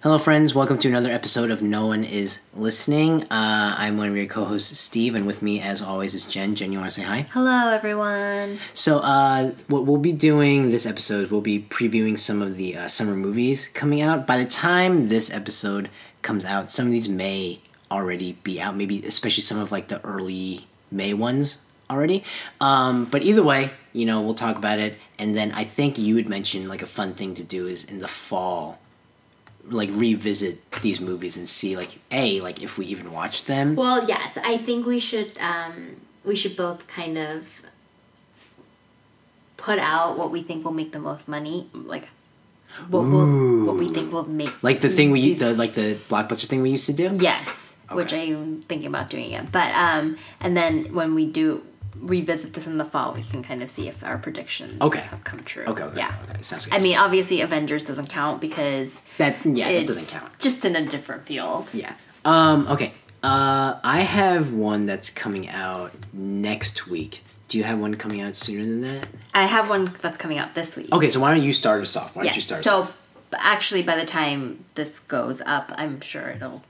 Hello, friends. Welcome to another episode of No One Is Listening. Uh, I'm one of your co hosts, Steve, and with me, as always, is Jen. Jen, you want to say hi? Hello, everyone. So, uh, what we'll be doing this episode, we'll be previewing some of the uh, summer movies coming out. By the time this episode comes out, some of these may already be out, maybe especially some of like the early May ones already. Um, but either way, you know, we'll talk about it. And then I think you had mentioned like a fun thing to do is in the fall like revisit these movies and see like a like if we even watched them. Well, yes, I think we should um, we should both kind of put out what we think will make the most money, like what will, what we think will make like the thing we do- the like the blockbuster thing we used to do? Yes, which I'm thinking about doing it. But um, and then when we do revisit this in the fall, we can kind of see if our predictions Okay. have come true. okay, okay yeah. okay, sounds good I mean, obviously, Avengers doesn't count because that yeah it doesn't count just in a different field. yeah um okay uh i have one that's coming out next week do you have one coming out sooner than that I have one that's coming out this week. okay so why don't you start us off why don't you start So actually, by the time this goes up, I'm sure it'll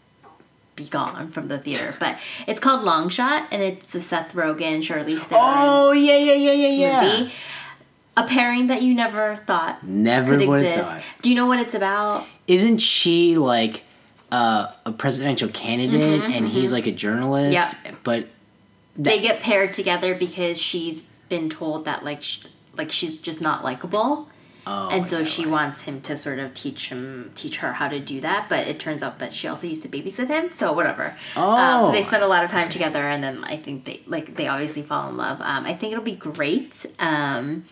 be gone from the theater. But it's called Long Shot, and it's the Seth Rogen, Charlize Theron oh yeah yeah yeah yeah yeah movie. A pairing that you never thought never could would have exist. thought Do you know what it's about? isn't she like uh, a presidential candidate and he's like a journalist Mm-hmm, Yeah. but They get paired together because she's been told that like sh- like she's just not likable. Oh, and so she right? wants him to sort of teach him teach her how to do that but it turns out that she also used to babysit him so whatever um, so they Oh, spend a lot of time together and then i think they like they obviously fall in love um, i think it'll be great um,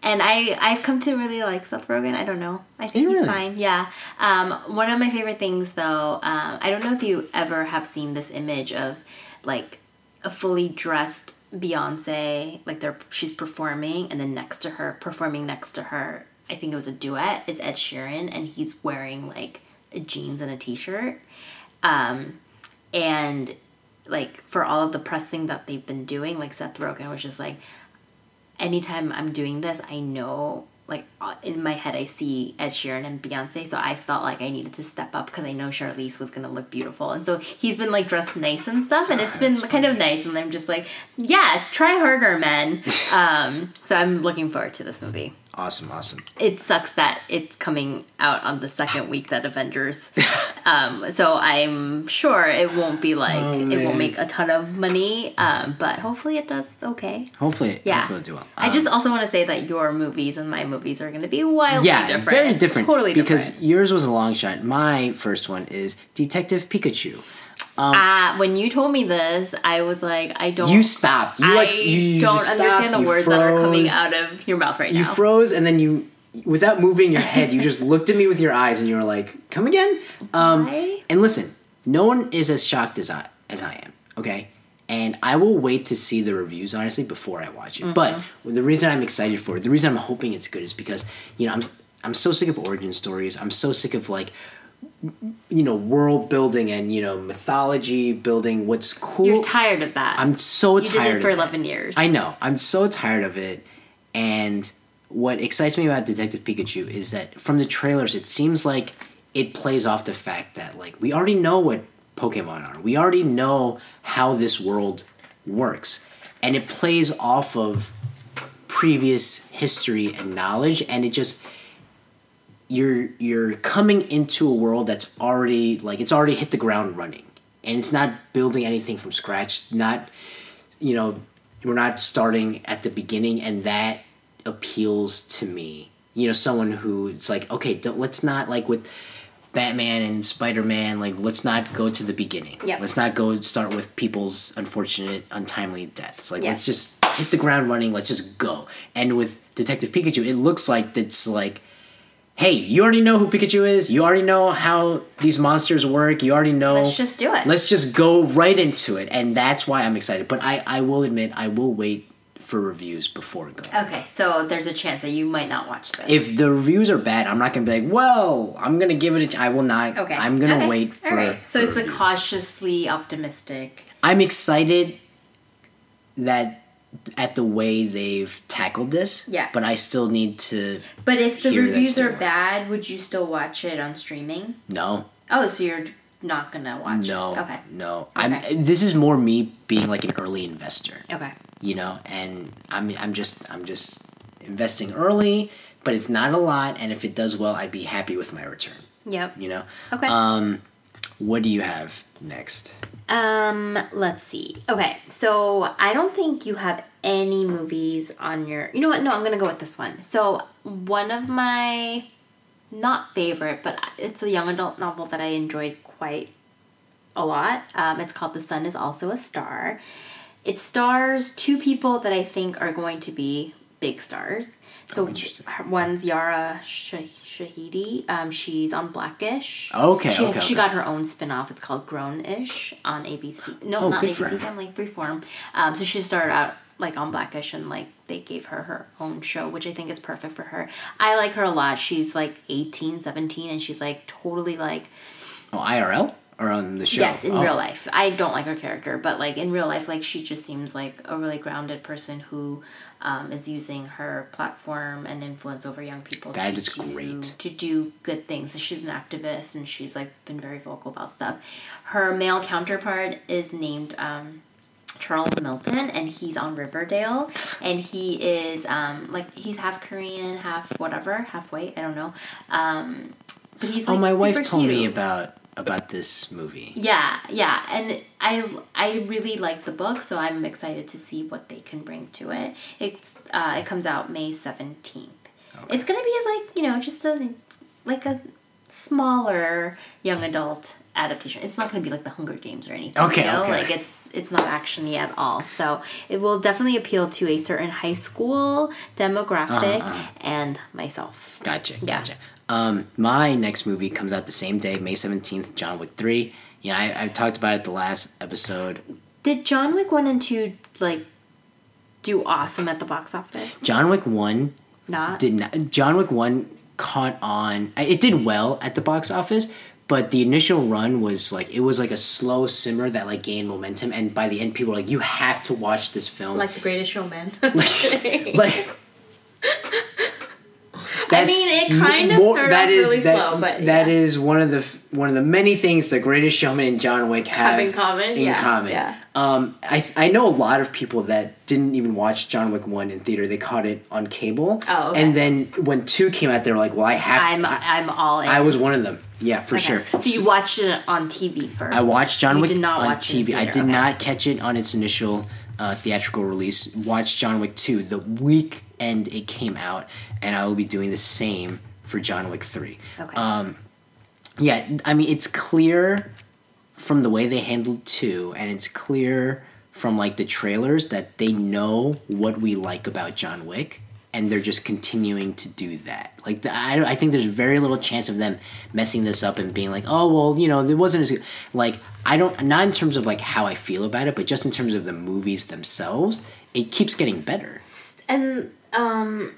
and I, I've come to really like Seth Rogen. I don't know. I think he's fine. Yeah. Um, one of my favorite things, though, um, I don't know if you ever have seen this image of like a fully dressed Beyonce, like they're she's performing, and then next to her, performing next to her, I think it was a duet, is Ed Sheeran, and he's wearing like jeans and a t-shirt, um, and like for all of the press thing that they've been doing, like Seth Rogen was just like, anytime I'm doing this, I know like uh, in my head I see Ed Sheeran and Beyonce, so I felt like I needed to step up because I know Charlize was gonna look beautiful, and so he's been like dressed nice and stuff, and it's been that's kind of nice, and I'm just like, yes, try harder, men. um, so I'm looking forward to this movie. Awesome awesome It sucks that it's coming out on the second week that Avengers, um, so I'm sure it won't be like Oh, it won't make a ton of money, um, but hopefully it does okay. hopefully Yeah. hopefully it'll do well I Um, just also want to say that your movies and my movies are going to be wildly yeah, different. very different. Totally different. because yours was a long shot. My first one is Detective Pikachu. Uh, when you told me this, I was like, I don't. You stopped. You I like you, you don't just understand the words that are coming out of your mouth right You now. You froze, and then you, without moving your head, you just looked at me with your eyes, and you were like, "Come again." Um, Why? and listen, no one is as shocked as I as I am. Okay. And I will wait to see the reviews honestly before I watch it. Mm-hmm. But the reason I'm excited for it, the reason I'm hoping it's good is because you know I'm I'm so sick of origin stories. I'm so sick of like you know world building and you know mythology building. What's cool? You're tired of that. I'm so you did tired it for of that. 11 years. I know. I'm so tired of it. And what excites me about Detective Pikachu is that from the trailers, it seems like it plays off the fact that like we already know what Pokemon are. We already know how this world works, and it plays off of previous history and knowledge, and it just you're you're coming into a world that's already like it's already hit the ground running. And it's not building anything from scratch not you know we're not starting at the beginning. And that appeals to me. You know someone who it's like okay don't, let's not like with batman and spider-man like let's not go to the beginning. Yep. let's not go start with people's unfortunate untimely deaths. Like Yeah. let's just hit the ground running. Let's just go. And with detective pikachu it looks like it's like hey, you already know who Pikachu is. You already know how these monsters work. You already know. Let's just do it. Let's just go right into it, and that's why I'm excited. But I, I will admit, I will wait for reviews before going. okay, so there's a chance that you might not watch this. If the reviews are bad, I'm not gonna be like, well, I'm gonna give it a. ch- I will not. okay. I'm gonna Okay. wait for. All right. So for it's a cautiously optimistic. I'm excited that at the way they've tackled this. Yeah. But I still need to But if the reviews are bad, would you still watch it on streaming? no. Oh, so you're not gonna watch No. it? Okay. No. Okay. I'm this is more me being like an early investor. Okay. you know and i'm i'm just i'm just investing early but it's not a lot and if it does well i'd be happy with my return Yep. you know Okay. um what do you have next Um, let's see. Okay, so I don't think you have any movies on your. You know what? No, I'm gonna go with this one. So one of my not favorite, but it's a young adult novel that I enjoyed quite a lot. Um, it's called The Sun Is Also a Star. It stars two people that I think are going to be big stars. So Oh, one's Yara Shah- Shahidi. Um, she's on Blackish. Okay, She, okay, she okay. got her own spin-off. It's called Grown-ish on ABC. No, Oh, not ABC. Family, Freeform. Um, so she started out like on Blackish and like they gave her her own show, which I think is perfect for her. I like her a lot. She's like 18, 17 and she's like totally like oh irl or on the show Yes, in Oh, real life. I don't like her character, but like in real life, like she just seems like a really grounded person who um, is using her platform and influence over young people. That to is do, great. To do good things. She's an activist and she's like been very vocal about stuff. Her male counterpart is named um, Charles Melton, and he's on Riverdale, and he is um, like he's half Korean, half whatever, half white. I don't know. Um, but he's oh like my wife told me about about this movie Yeah, yeah, and I I really like the book, so I'm excited to see what they can bring to it. It's uh, it comes out May seventeenth. It's gonna be like you know just a like a smaller young adult adaptation. It's not gonna be like the Hunger Games or anything. Okay, you know? okay. like it's it's not actiony at all. So it will definitely appeal to a certain high school demographic Uh-huh. and myself. gotcha Yeah. gotcha um my next movie comes out the same day may 17th john wick 3 you know I, I talked about it the last episode Did John Wick one and two like do awesome at the box office? john wick 1 Not. did not John Wick one caught on. It did well at the box office, but the initial run was like it was like a slow simmer that like gained momentum, and by the end, people were like, "You have to watch this film." like the Greatest Showman. like. I mean, it kind of more- started that is- really that- slow, but that yeah. is one of the one of the many things the Greatest Showman and John Wick have, Have in common? In Yeah, common, yeah. Um, I I know a lot of people that didn't even watch John Wick one in theater; they caught it on cable. Oh, okay. and then when two came out, they were like, "Well, I have." I'm I, I'm all in. I was one of them. Yeah, for Okay. sure. So you watched it on TV first. I watched John You Wick did not on watch TV. I did okay. not catch it on its initial uh, theatrical release. Watch John Wick 2 the weekend it came out, and I will be doing the same for John Wick 3. Okay. Um, yeah, I mean, it's clear from the way they handled 2, and it's clear from like the trailers that they know what we like about John Wick. And they're just continuing to do that. Like the, I, I think there's very little chance of them messing this up and being like, oh well, you know, it wasn't as good. Like I don't, not in terms of like how I feel about it, but just in terms of the movies themselves, it keeps getting better. and um,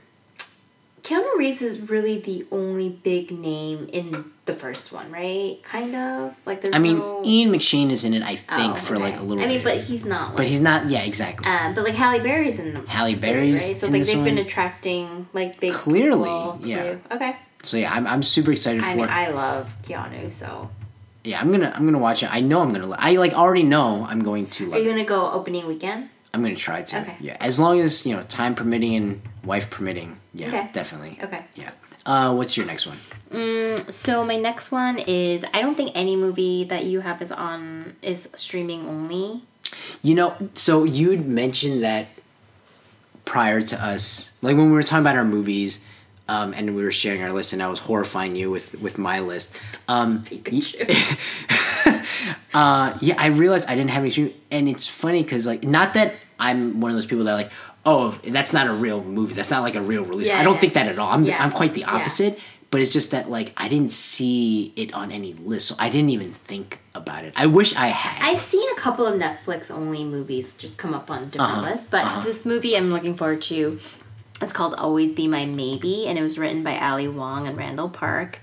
Keanu Reeves is really the only big name in the first one, right? Kind of like there's. I mean, no... Ian McShane is in it, I think, Oh, for okay. like a little. I mean, bit. but he's not. Like, but he's not. Yeah, exactly. Uh, but like Halle Berry's in the Halle Berry's right? So in like they've been attracting like big Clearly, yeah. To, okay. so yeah, I'm, I'm super excited I for mean, it. I love Keanu, so yeah, I'm gonna I'm gonna watch it. I know I'm gonna. I like already know I'm going to. are you gonna go opening weekend? I'm gonna try to. Okay. Yeah, as long as you know time permitting and wife permitting. Yeah, Okay. definitely. Okay. Yeah. Uh, what's your next one? So my next one is I don't think any movie that you have is on is streaming only. You know, so you'd mentioned that prior to us, like when we were talking about our movies, um, and we were sharing our list, and I was horrifying you with with my list. Um, uh, yeah, I realized I didn't have any stream, and it's funny because like, not that I'm one of those people that like, oh, that's not a real movie. That's not like a real release. Yeah, I don't yeah. think that at all. I'm Yeah. I'm quite the opposite. But it's just that like I didn't see it on any list, so I didn't even think about it. I wish I had. I've seen a couple of Netflix only movies just come up on different Uh-huh, lists, but this movie I'm looking forward to is called Always Be My Maybe, and it was written by Ali Wong and Randall Park,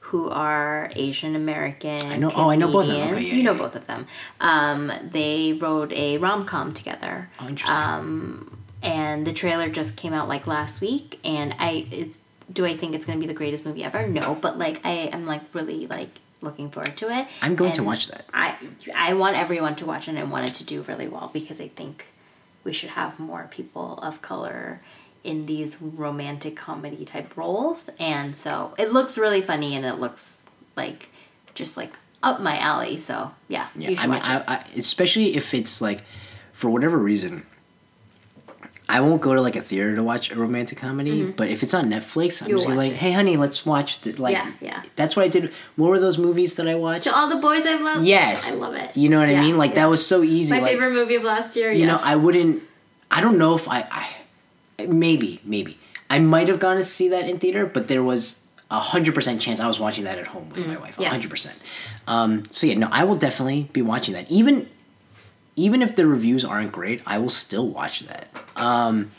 who are Asian American. I know- oh, I know both of them. Okay, yeah, you know yeah. both of them. Um, they wrote a rom com together. Oh, interesting. Um, and the trailer just came out like last week, and I it's do I think it's gonna be the greatest movie ever? No, but like I am like really like looking forward to it. I'm going to watch that. I I want everyone to watch it and I want it to do really well because I think we should have more people of color in these romantic comedy type roles. And so it looks really funny and it looks like just like up my alley. So yeah, Yeah, you should I mean, I. I, especially if it's like, for whatever reason, I won't go to like a theater to watch a romantic comedy. But if it's on Netflix, I'm Mm-hmm. You'll just gonna like. "Hey, honey, let's watch the like." Yeah, yeah. That's what I did. What were those movies that I watched? to all the boys I've loved. yes, I love it. You know what I mean? Like yeah. that was so easy. my like, favorite movie of last year. You yes. know, I wouldn't. I don't know if I. I maybe, maybe I might have gone to see that in theater, but there was a hundred percent chance I was watching that at home with my wife. A Mm, yeah. hundred percent. Um, so yeah, no, I will definitely be watching that. Even even if the reviews aren't great, I will still watch that. Um,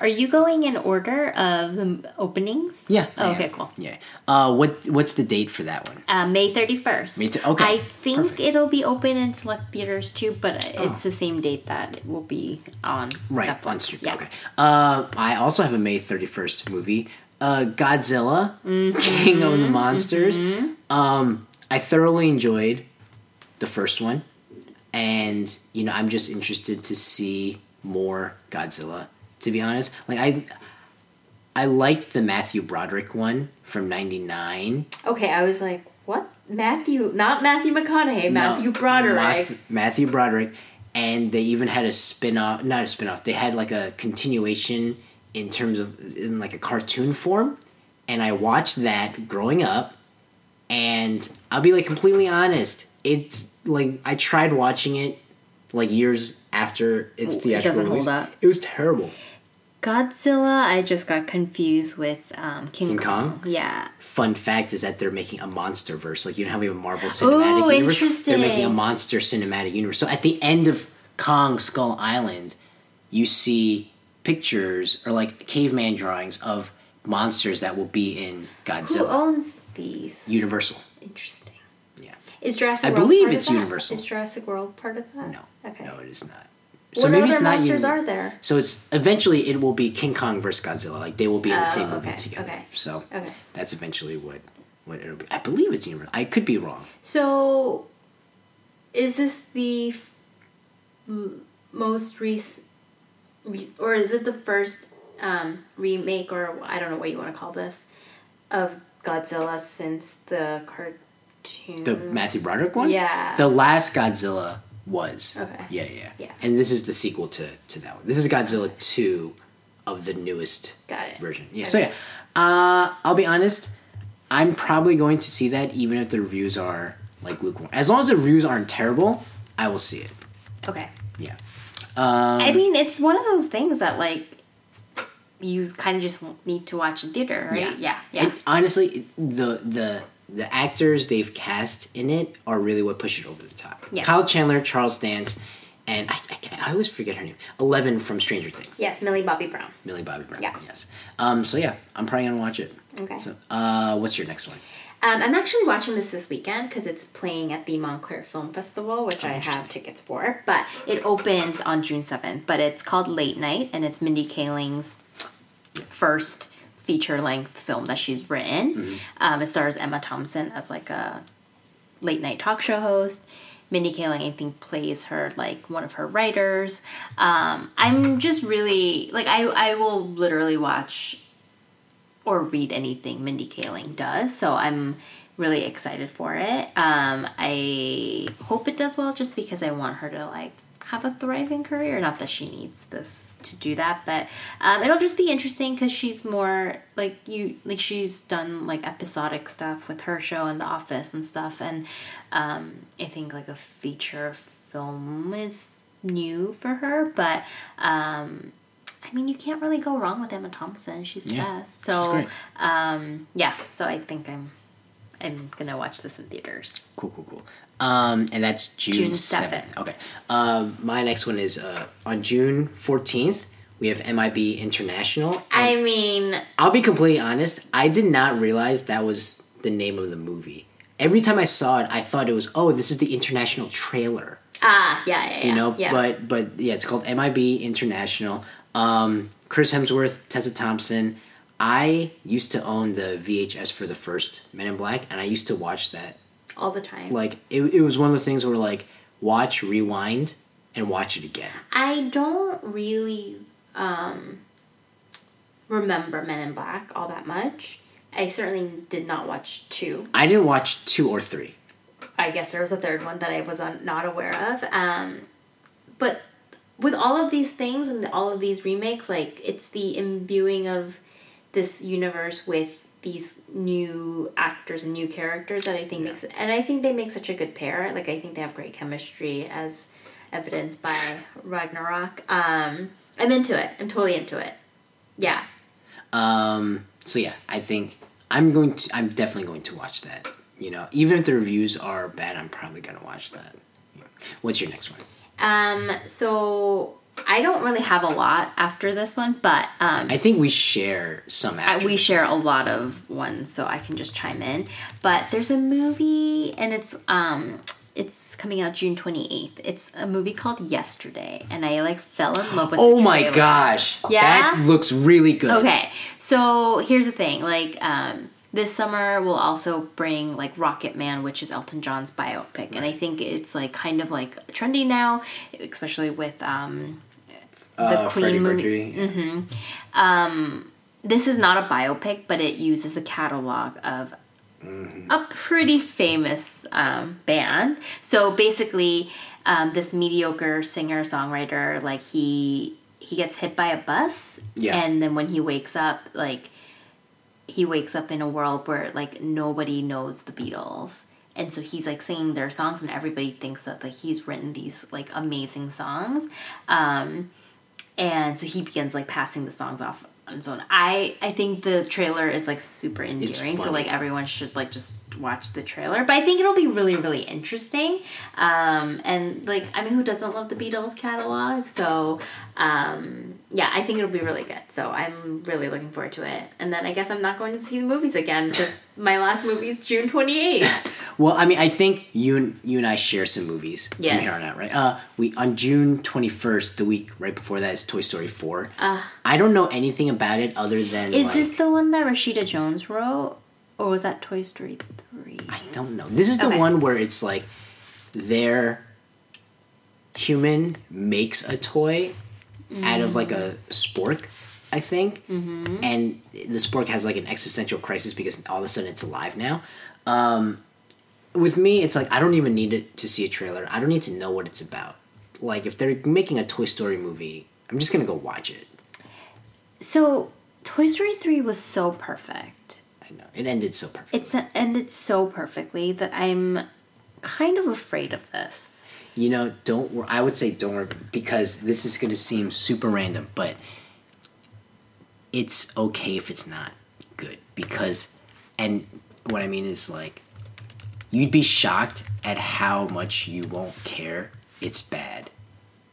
Are you going in order of the openings? yeah. Oh, okay, cool. Yeah. Uh, what What's the date for that one? Uh, May 31st. May th- okay, I think perfect. it'll be open in select theaters too, but it's the same date that it will be on Right Netflix. on stream. Yeah. Okay. Uh, I also have a May thirty first movie, uh, Godzilla, Mm-hmm. King of the Monsters. Um, I thoroughly enjoyed the first one, and you know I'm just interested to see more Godzilla. To be honest, like I, I liked the Matthew Broderick one from '99. Okay, I was like, what? Matthew, not Matthew McConaughey, Matthew Broderick. Matthew Broderick, and they even had a spin off. Not a spin off. They had like a continuation in terms of in like a cartoon form, and I watched that growing up. And I'll be like completely honest. It's like I tried watching it like years after its Ooh, it theatrical hold release. It was terrible. Godzilla, I just got confused with um, King, King Kong. Kong? Yeah. Fun fact is that they're making a monster verse. Like you know how we have a Marvel cinematic Ooh, universe. They're making a monster cinematic universe. So at the end of Kong Skull Island, you see pictures or like caveman drawings of monsters that will be in Godzilla. Who owns these? Universal. Interesting. Is Jurassic I World believe part of it's that? Universal. Is Jurassic World part of that? No. Okay. No, it is not. So what other monsters uni- are there? So it's eventually it will be King Kong versus Godzilla. Like they will be in the Oh, same movie together. okay, So okay. that's eventually what what it'll be. I believe it's Universal. I could be wrong. So, is this the f- most recent, or is it the first um, remake, or I don't know what you want to call this, of Godzilla since the The Matthew Broderick one? Yeah. The last Godzilla was. Okay. Yeah, yeah. Yeah. And this is the sequel to, to that one. This is Godzilla 2 of the newest Got it. version. Yeah. So, yeah. Uh, I'll be honest. I'm probably going to see that even if the reviews are like lukewarm. As long as the reviews aren't terrible, I will see it. Okay. Yeah. Um, I mean, it's one of those things that like you kind of just need to watch in theater, right? Yeah. Yeah. Yeah. And honestly, the the the actors they've cast in it are really what push it over the top. Yeah. Kyle Chandler, Charles Dance, and I, I, I always forget her name. Eleven from Stranger Things. yes, Millie Bobby Brown. Millie Bobby Brown. Yeah. Yes. Um. So yeah, I'm probably gonna watch it. Okay. So, uh, what's your next one? Um, I'm actually watching this this weekend because it's playing at the Montclair Film Festival, which I have tickets for. But it opens on June 7th. But it's called Late Night, and it's Mindy Kaling's first feature length film that she's written. Um, it stars Emma Thompson as like a late night talk show host. Mindy Kaling, I think, plays her like one of her writers. Um, I'm just really like I I will literally watch or read anything Mindy Kaling does. So I'm really excited for it. Um, I hope it does well just because I want her to like have a thriving career. Not that she needs this to do that, but um, it'll just be interesting because she's more like you, like she's done like episodic stuff with her show and The Office and stuff. And um, I think like a feature film is new for her, but um, I mean, you can't really go wrong with Emma Thompson. She's the Yeah, best. So, um, yeah. So I think I'm, I'm gonna watch this in theaters. Cool, cool, cool. Um, and that's June June seventh. 7th. Okay. Um, my next one is uh, on June fourteenth. We have MIB International. I mean, I'll be completely honest. I did not realize that was the name of the movie. Every time I saw it, I thought it was oh, this is the international trailer. ah, yeah, yeah, yeah. You know, yeah. but but yeah, it's called MIB International. Um, Chris Hemsworth, Tessa Thompson. I used to own the VHS for the first Men in Black, and I used to watch that. All the time. Like it, it was one of those things where like watch, rewind, and watch it again. I don't really um, remember Men in Black all that much. I certainly did not watch two. I didn't watch two or three. I guess there was a third one that I was not aware of. Um, but with all of these things and all of these remakes, like it's the imbuing of this universe with these new actors and new characters that I think makes it, and I think they make such a good pair. Like I think they have great chemistry as evidenced by Ragnarok. Um, I'm into it. I'm totally into it. Yeah. Um, so yeah, I think I'm going to. I'm definitely going to watch that. You know, even if the reviews are bad, I'm probably gonna watch that. What's your next one? Um, so I don't really have a lot after this one, but um, I think we share some. I, we share a lot of ones, so I can just chime in. But there's a movie, and it's um, it's coming out June 28th. It's a movie called Yesterday, and I like fell in love with. Oh my gosh! Yeah? that looks really good. Okay, so here's the thing. Like, um, this summer we'll also bring like Rocket Man, which is Elton John's biopic, and I think it's like kind of like trendy now, especially with um, the Uh, Queen Freddie movie. Mercury. this is not a biopic, but it uses the catalog of a pretty famous um, band. So basically, um, this mediocre singer songwriter, like he he gets hit by a bus, Yeah. and then when he wakes up, like he wakes up in a world where like nobody knows the Beatles. And so he's like singing their songs, and everybody thinks that like he's written these like amazing songs. Um, and so he begins like passing the songs off on his own. I I think the trailer is like super endearing, so like everyone should like just watch the trailer. But I think it'll be really really interesting. Um, and like I mean, who doesn't love the Beatles catalog? So um, yeah, I think it'll be really good. So I'm really looking forward to it. And then I guess I'm not going to see the movies again because my last movie is June 28th. Well, I mean, I think you and you and I share some movies Yes. from here on out, right? Uh, we on June twenty first, the week right before that is Toy Story four. Uh, I don't know anything about it other than. Is like, this the one that Rashida Jones wrote? Or was that Toy Story 3? I don't know. This is the Okay. one where it's like their human makes a toy out of like a spork, I think, mm-hmm. and the spork has like an existential crisis because all of a sudden it's alive now. Um, with me, it's like I don't even need it to see a trailer. I don't need to know what it's about. Like if they're making a Toy Story movie, I'm just gonna go watch it. So, Toy Story 3 was so perfect. I know it ended so perfect. It's uh, ended so perfectly that I'm kind of afraid of this. You know, don't wor- I would say don't worry because this is going to seem super random, but it's okay if it's not good because and what I mean is like you'd be shocked at how much you won't care it's bad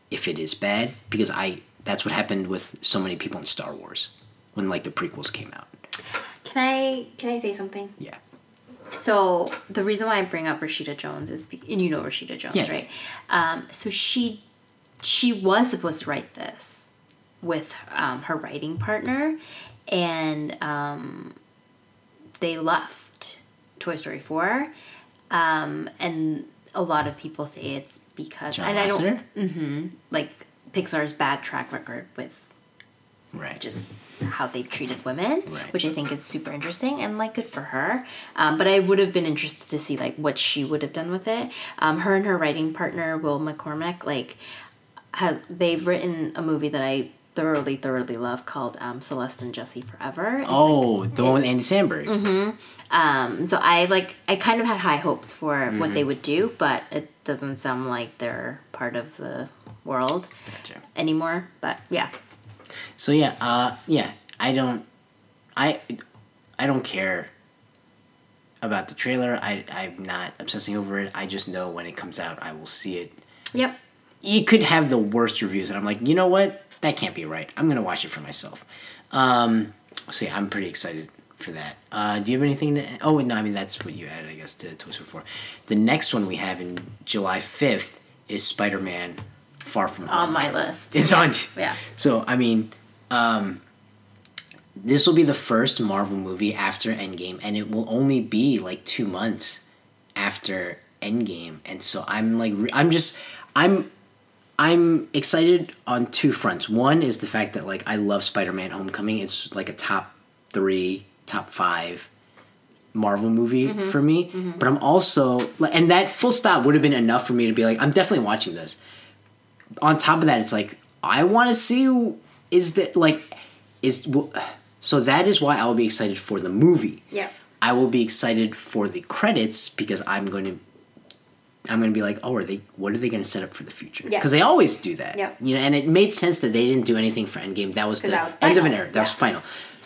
if it is bad because I that's what happened with so many people in Star Wars when like the prequels came out. Can I can I say something? Yeah. So the reason why I bring up Rashida Jones is, be- and you know Rashida Jones, Yeah. right? Um, so she she was supposed to write this with um, her writing partner, and um, they left Toy Story four, um, and a lot of people say it's because John and I don't Lasseter? like Pixar's bad track record with Right. just how they've treated women, Right. which I think is super interesting and like good for her. Um, but I would have been interested to see like what she would have done with it. Um, her and her writing partner Will McCormick, like, have they've written a movie that I thoroughly, thoroughly love called um, Celeste and Jesse Forever. It's oh, the one with Andy Samberg. um, so I like I kind of had high hopes for Mm-hmm. what they would do, but it doesn't sound like they're part of the world Gotcha. anymore. But yeah, So yeah, uh, yeah, I don't, I, I don't care about the trailer. I, I'm not obsessing over it. I just know when it comes out, I will see it. yep. You could have the worst reviews, and I'm like, you know what? That can't be right. I'm gonna watch it for myself. Um, so yeah, I'm pretty excited for that. Uh, do you have anything to? Oh no, I mean that's what you added, I guess, to Toy Story 4. The next one we have in July 5th is Spider-Man Far From on my list. It's on. Yeah. So I mean, um, this will be the first Marvel movie after Endgame, and it will only be like two months after Endgame, and so I'm like, re- I'm just, I'm, I'm excited on two fronts. One is the fact that like I love Spider-Man: Homecoming. It's like a top three, top five Marvel movie Mm-hmm. for me. But I'm also, like and that full stop would have been enough for me to be like, I'm definitely watching this on top of that, it's like I want to see is that like is w- so that is why I will be excited for the movie. Yeah. I will be excited for the credits because I'm going to I'm going to be like, oh, are they? What are they going to set up for the future? Yeah. Because they always do that. Yeah. You know, and it made sense that they didn't do anything for Endgame. That was the that was end of an era. That was final.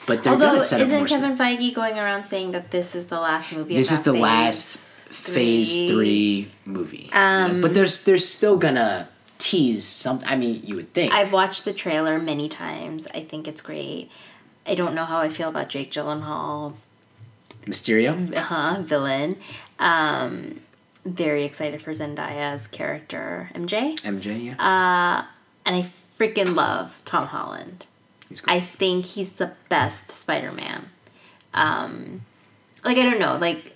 But they're Although going to set up isn't more. stuff. Kevin Feige going around saying that this is the last movie? this of is the phase last phase three movie. you know? Um, but there's there's still gonna tease some. I mean, you would think. I've watched the trailer many times. I think it's great. I don't know how I feel about Jake Gyllenhaal's Mysterio. uh-huh, villain. Um, very excited for Zendaya's character MJ, MJ, yeah. Uh, and I freaking love Tom Holland. He's I think he's the best Spider-Man. Um, like I don't know, like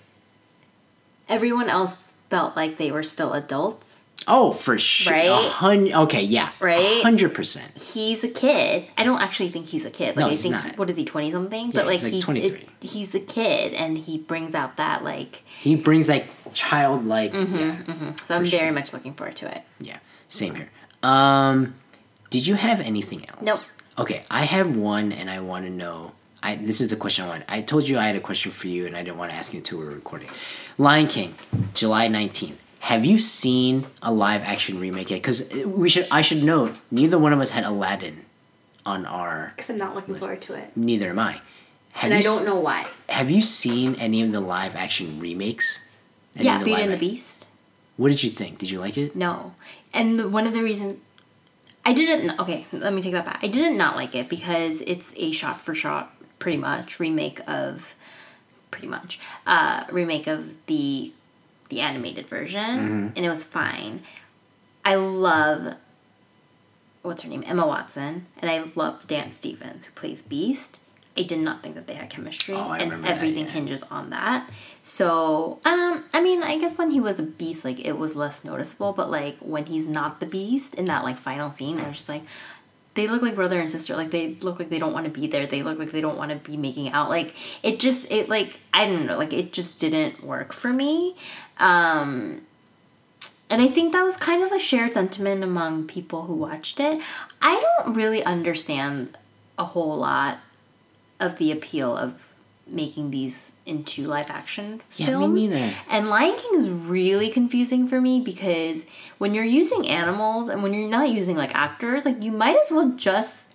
everyone else felt like they were still adults. Oh, for sure. Right? Hun- okay, yeah. Right? Hundred percent. He's a kid. I don't actually think he's a kid. Like No, I he's think not. what is he twenty something? Yeah, but like he's like he 23. it- he's a kid and he brings out that like. He brings like childlike. Mm-hmm. Yeah, So I'm very much looking forward to it. yeah. Same here. Um, did you have anything else? Nope. Okay, I have one, and I want to know. I this is the question I want. I told you I had a question for you, and I didn't want to ask you until we were recording. Lion King, July nineteenth. Have you seen a live action remake yet? Because we should. I should note neither one of us had Aladdin on our. Because I'm not looking forward to it, Neither am I. Have and I don't s- know why. Have you seen any of the live action remakes? Any Yeah, Beauty and the Beast. What did you think? Did you like it? No, and the, one of the reasons I didn't. Okay, let me take that back. I didn't not like it because it's a shot for shot, pretty much remake of, pretty much uh, remake of the the animated version, and it was fine. I love what's her name, Emma Watson, and I love Dan Stevens who plays Beast. I did not think that they had chemistry, Oh, I and remember that, everything yeah. hinges on that. So, um, I mean, I guess when he was a beast, like it was less noticeable, but like when he's not the beast in that like final scene, I was just like, they look like brother and sister. Like they look like they don't want to be there. They look like they don't want to be making out. Like it just, it like I don't know, like it just didn't work for me. Um, and I think that was kind of a shared sentiment among people who watched it. I don't really understand a whole lot of the appeal of making these into live action Yeah, me films. neither. And Lion King is really confusing for me because when you're using animals and when you're not using like actors, like you might as well just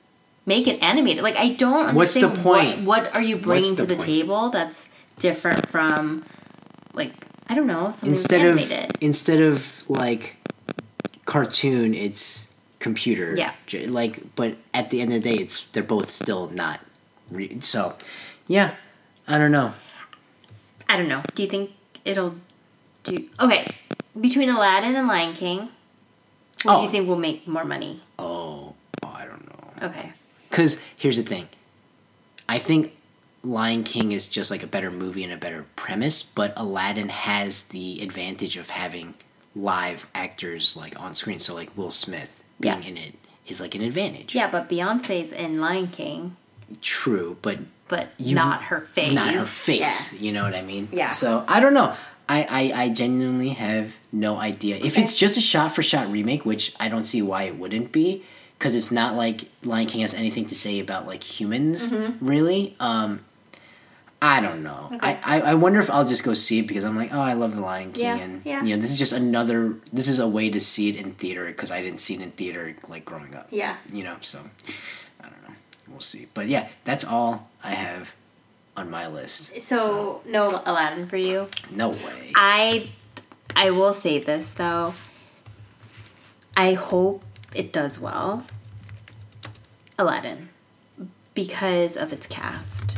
make it animated. Like I don't understand What's the point? What, what are you bringing the to the point? table that's different from like I don't know something Instead of animated. instead of like cartoon, it's computer. Yeah. Like, but at the end of the day, it's they're both still not. Re- so, yeah, I don't know. I don't know. Do you think it'll do? Okay, between Aladdin and Lion King, what do Oh. you think will make more money? Oh, oh I don't know. Okay, Because here's the thing. I think Lion King is just like a better movie and a better premise, but Aladdin has the advantage of having live actors like on screen. So like Will Smith being Yeah. in it is like an advantage. yeah, but Beyonce's in Lion King, True, but but You- not her face. not her face. Yeah. You know what I mean? Yeah. So I don't know. I, I, I genuinely have no idea. If it's just a shot for shot remake, which I don't see why it wouldn't be, because it's not like Lion King has anything to say about like humans, really. Um, I don't know. Mm-hmm. Okay. I, I, I wonder if I'll just go see it because I'm like, oh, I love the Lion King, Yeah, and yeah. you know, this is just another. This is a way to see it in theater because I didn't see it in theater like growing up Yeah. you know so i don't know we'll see but yeah that's all i have on my list So no Aladdin for you. no way I I will say this though. I hope it does well. Aladdin. Because of its cast.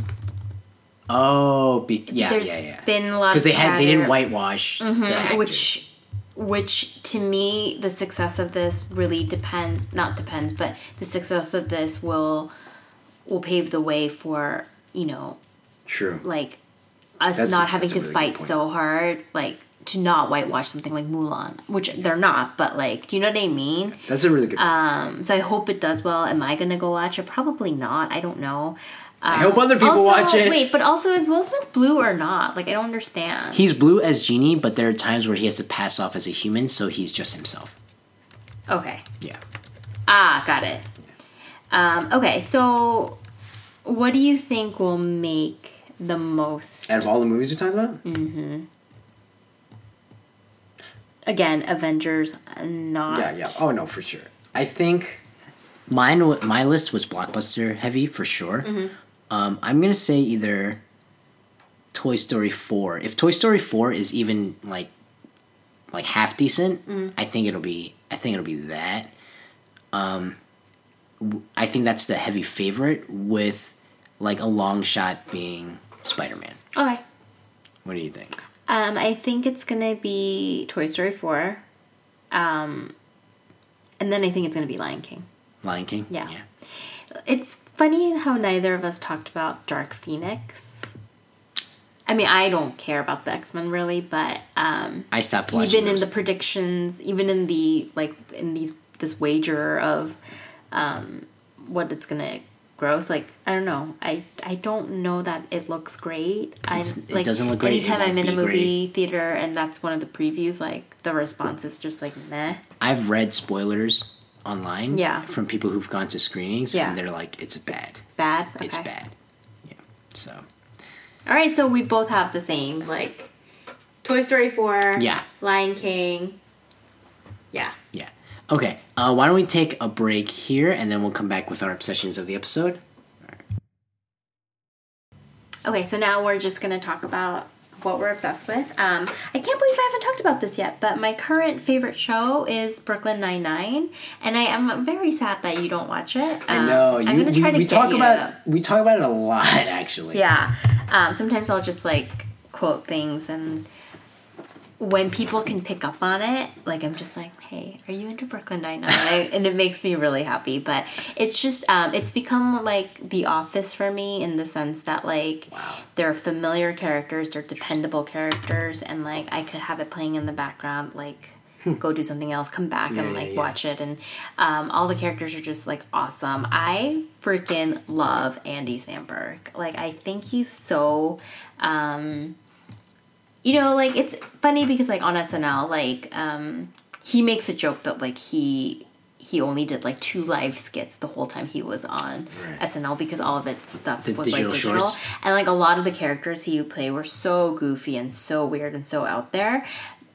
oh be, yeah There's yeah yeah been a lot because they had they didn't whitewash the mm-hmm. which which to me the success of this really depends not depends but the success of this will will pave the way for you know True. like us That's- not having to really fight so hard like to not whitewash something like Mulan which they're not but like do you know what I mean That's a really good. um so I hope it does well am I gonna go watch it probably not I don't know I hope other people also, watch it. wait but also is Will Smith blue or not like I don't understand He's blue as Genie, but there are times where he has to pass off as a human, so he's just himself. okay Yeah. Ah, got it. Um, okay, so what do you think will make the most? Out of all the movies you're talking about, Mm. Again, Avengers, not. yeah, yeah. Oh no, for sure. I think mine. My list was blockbuster heavy for sure. Um, I'm gonna say either Toy Story four. If Toy Story four is even like like half decent, I think it'll be. I think it'll be that. Um, I think that's the heavy favorite with like a long shot being Spider Man. Okay. What do you think? Um, I think it's gonna be Toy Story four, um, and then I think it's gonna be Lion King. Lion King. Yeah. It's funny how neither of us talked about Dark Phoenix. I mean, I don't care about the X Men really, but um, I stopped watching. even in the predictions, even in the like in these this wager of um, what it's gonna gross, like I don't know, I I don't know that it looks great. I it like doesn't look great, it Anytime I'm in a movie theater and that's one of the previews, like the response is just like meh. I've read spoilers online. Yeah. From people who've gone to screenings, Yeah. and they're like, "It's bad. Bad. It's bad." Yeah. So All right, so we both have the same like Toy Story four. Yeah. Lion King. Yeah. yeah. Okay. Uh, why don't we take a break here, and then we'll come back with our obsessions of the episode. Okay, so now we're just gonna talk about what we're obsessed with. Um, I can't believe I haven't talked about this yet, but my current favorite show is Brooklyn Nine Nine, and I am very sad that you don't watch it. Um, I know. You, I'm gonna try we, to we talk you about to- we talk about it a lot, actually. Yeah. Um, sometimes I'll just like quote things and when people can pick up on it, like I'm just like, hey, are you into Brooklyn Nine Nine? and it makes me really happy. But it's just, um, it's become like The Office for me in the sense that like Wow. they're familiar characters, they're dependable characters, and like I could have it playing in the background, like go do something else, come back Hmm. Yeah, and yeah, like yeah. watch it, and um, all the characters are just like awesome. I freaking love Andy Samberg. Like I think he's so. Um, you know, like it's funny because like on SNL, like um, he makes a joke that like he he only did like two live skits the whole time he was on Right. SNL because all of its stuff The was like digital digital, shorts. and like a lot of the characters he would play were so goofy and so weird and so out there.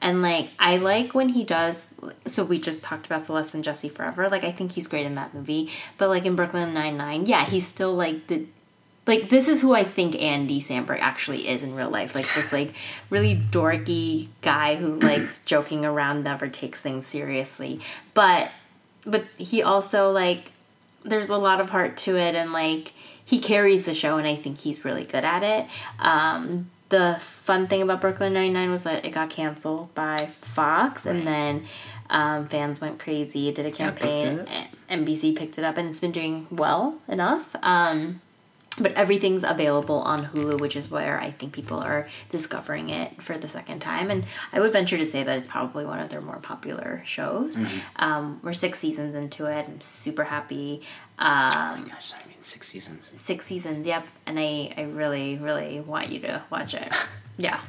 And like I like when he does. So we just talked about Celeste and Jesse Forever. Like I think he's great in that movie. But like in Brooklyn Nine Nine, yeah, he's still like the like this is who I think Andy Samberg actually is in real life. Like this like really dorky guy who likes joking around, never takes things seriously. But but he also like there's a lot of heart to it and like he carries the show and I think he's really good at it. Um the fun thing about Brooklyn Nine Nine was that it got canceled by Fox, and then um, fans went crazy. Did a Yeah, picked campaign. NBC picked it up, and it's been doing well enough. Um, but everything's available on Hulu, which is where I think people are discovering it for the second time. And I would venture to say that it's probably one of their more popular shows. Um, we're six seasons into it. I'm super happy. Um, Gosh, I mean, six seasons. six seasons, yep. And I, I really, really want you to watch it. yeah.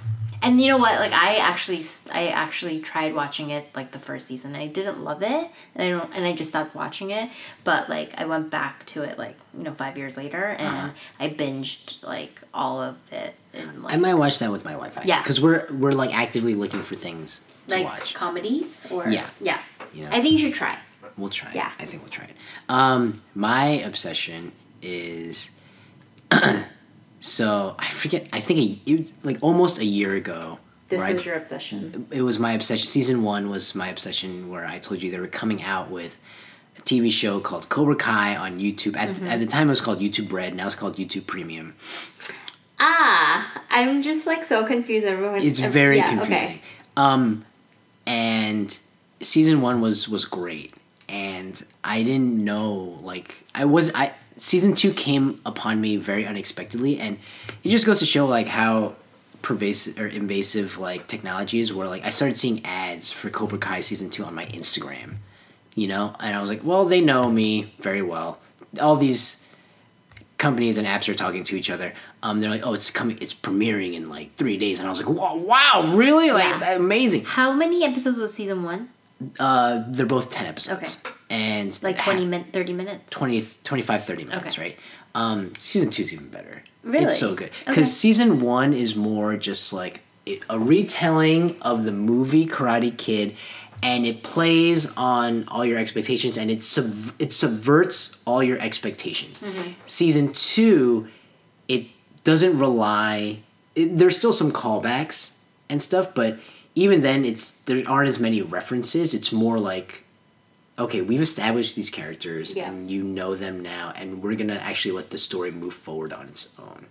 And you know what? Like I actually, I actually tried watching it like the first season. I didn't love it, and I don't, and I just stopped watching it. But like I went back to it like you know five years later, and I binged like all of it in like I might watch that with my wife. Yeah. Because we're we're like actively looking for things to like watch. comedies or Yeah. yeah. You know? I think you should try. We'll try. Yeah. it. I think we'll try it. Um, my obsession is so I forget. I think a, it was like almost a year ago. This where I- was your obsession. it was my obsession. Season one was my obsession, where I told you they were coming out with a TV show called Cobra Kai on YouTube. At, Mm-hmm. at the time, it was called YouTube Red. Now it's called YouTube Premium. Ah, I'm just like so confused. Everyone, It's ev- very yeah, confusing. Okay. Um, and season one was was great, and I didn't know like I was I season two came upon me very unexpectedly, and it just goes to show like how pervasive or invasive like technology is. Where like I started seeing ads for Cobra Kai season two on my Instagram, you know, and I was like, well, they know me very well. All these companies and apps are talking to each other. Um, they're like, oh, it's coming, it's premiering in like three days, and I was like, wow, wow, really? Like Yeah. amazing. How many episodes was season one? Uh, they're both 10 episodes. Okay. And Like 20 min, 30 minutes. 20, 25, 30 minutes, Okay. right? Um, season is even better. Really? It's so good. Because Okay. season one is more just like a retelling of the movie Karate Kid, and it plays on all your expectations, and it sub- it subverts all your expectations. Mm-hmm. Season two, it doesn't rely. It, there's still some callbacks and stuff, but even then, it's there aren't as many references. It's more like okay, we've established these characters Yeah. and you know them now, and we're gonna actually let the story move forward on its own.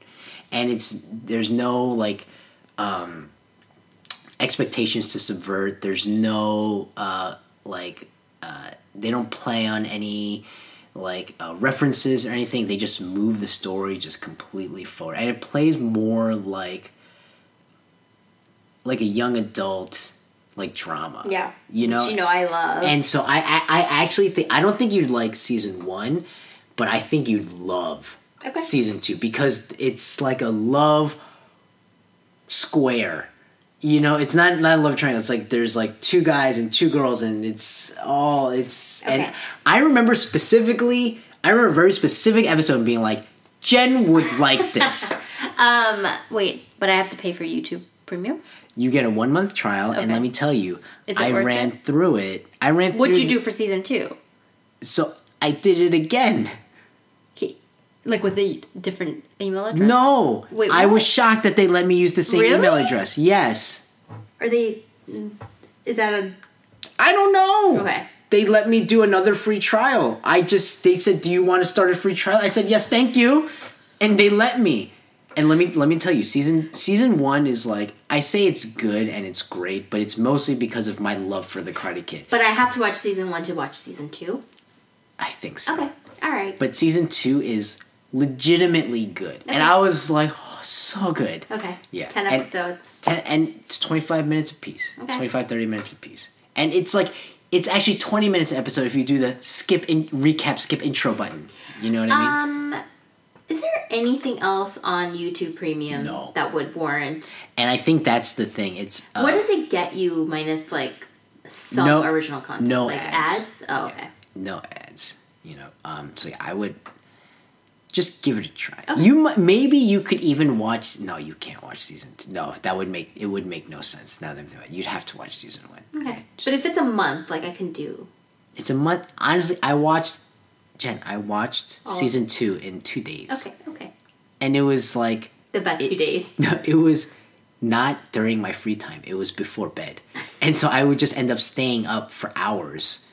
And it's there's no like um, expectations to subvert. There's no uh, like uh, they don't play on any like uh, references or anything. They just move the story just completely forward, and it plays more like like a young adult like drama. Yeah. you know, Which, you know, I love. and so I, I, I actually think I don't think you'd like season one, but I think you'd love Okay. season two because it's like a love square. You know, it's not not a love triangle. It's like there's like two guys and two girls, and it's all it's. Okay. And I remember specifically, I remember a very specific episode being like, Jen would like this. um, wait, but I have to pay for YouTube Premium? You get a one month trial, and let me tell you, I ran it? through it. I ran. What'd through you the- do for season two? So I did it again. Okay. Like with a different email address? No. Wait, I was shocked that they let me use the same Really? email address. Yes. Are they. Is that a. I don't know. Okay. They let me do another free trial. I just they said, "Do you want to start a free trial?" I said, "Yes, thank you." And they let me. And let me let me tell you, season season 1 is like I say it's good and it's great, but it's mostly because of my love for the Karate Kid. But I have to watch season one to watch season two? I think so. Okay. Alright. But season 2 is legitimately good. And I was like, oh, so good. Okay. Yeah. 10 And- episodes. 10 and it's 25 minutes a piece Okay. 25 30 minutes a piece and it's like it's actually 20 minutes an episode if you do the skip in recap skip intro button you know what i mean Um, is there anything else on YouTube Premium No. that would warrant? and i think that's the thing it's uh, what does it get you minus like some No- original content? no like ads. ads. Oh, okay. no ads you know um so yeah, i would just give it a try Okay. you might maybe you could even watch no you can't watch season two. no that would make it would make no sense now that I'm you'd have to watch season one Okay. Just- But if it's a month, like I can do. it's a month honestly i watched jen i watched Oh. season two in two days Okay. Okay. and it was like The best It- two days. No, it was not during my free time. It was before bed. And so I would just end up staying up for hours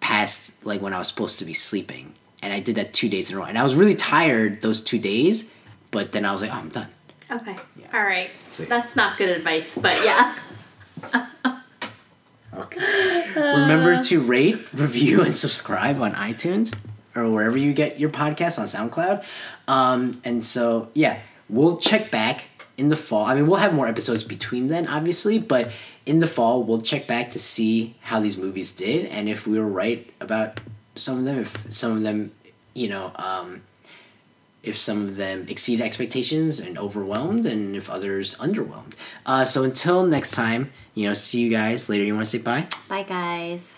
past like when I was supposed to be sleeping. And I did that two days in a row. And I was really tired those two days, but then I was like, oh, I'm done. Okay. Yeah. All right. So- That's not good advice, but yeah. Okay. Remember to rate, review, and subscribe on iTunes or wherever you get your podcasts on SoundCloud. Um, and so, yeah, we'll check back in the fall. I mean, we'll have more episodes between then, obviously, but in the fall, we'll check back to see how these movies did and if we were right about some of them, if some of them, you know, um, if some of them exceed expectations and overwhelmed, and if others underwhelmed. Uh, so until next time, you know, see you guys later. You want to say bye? Bye, guys.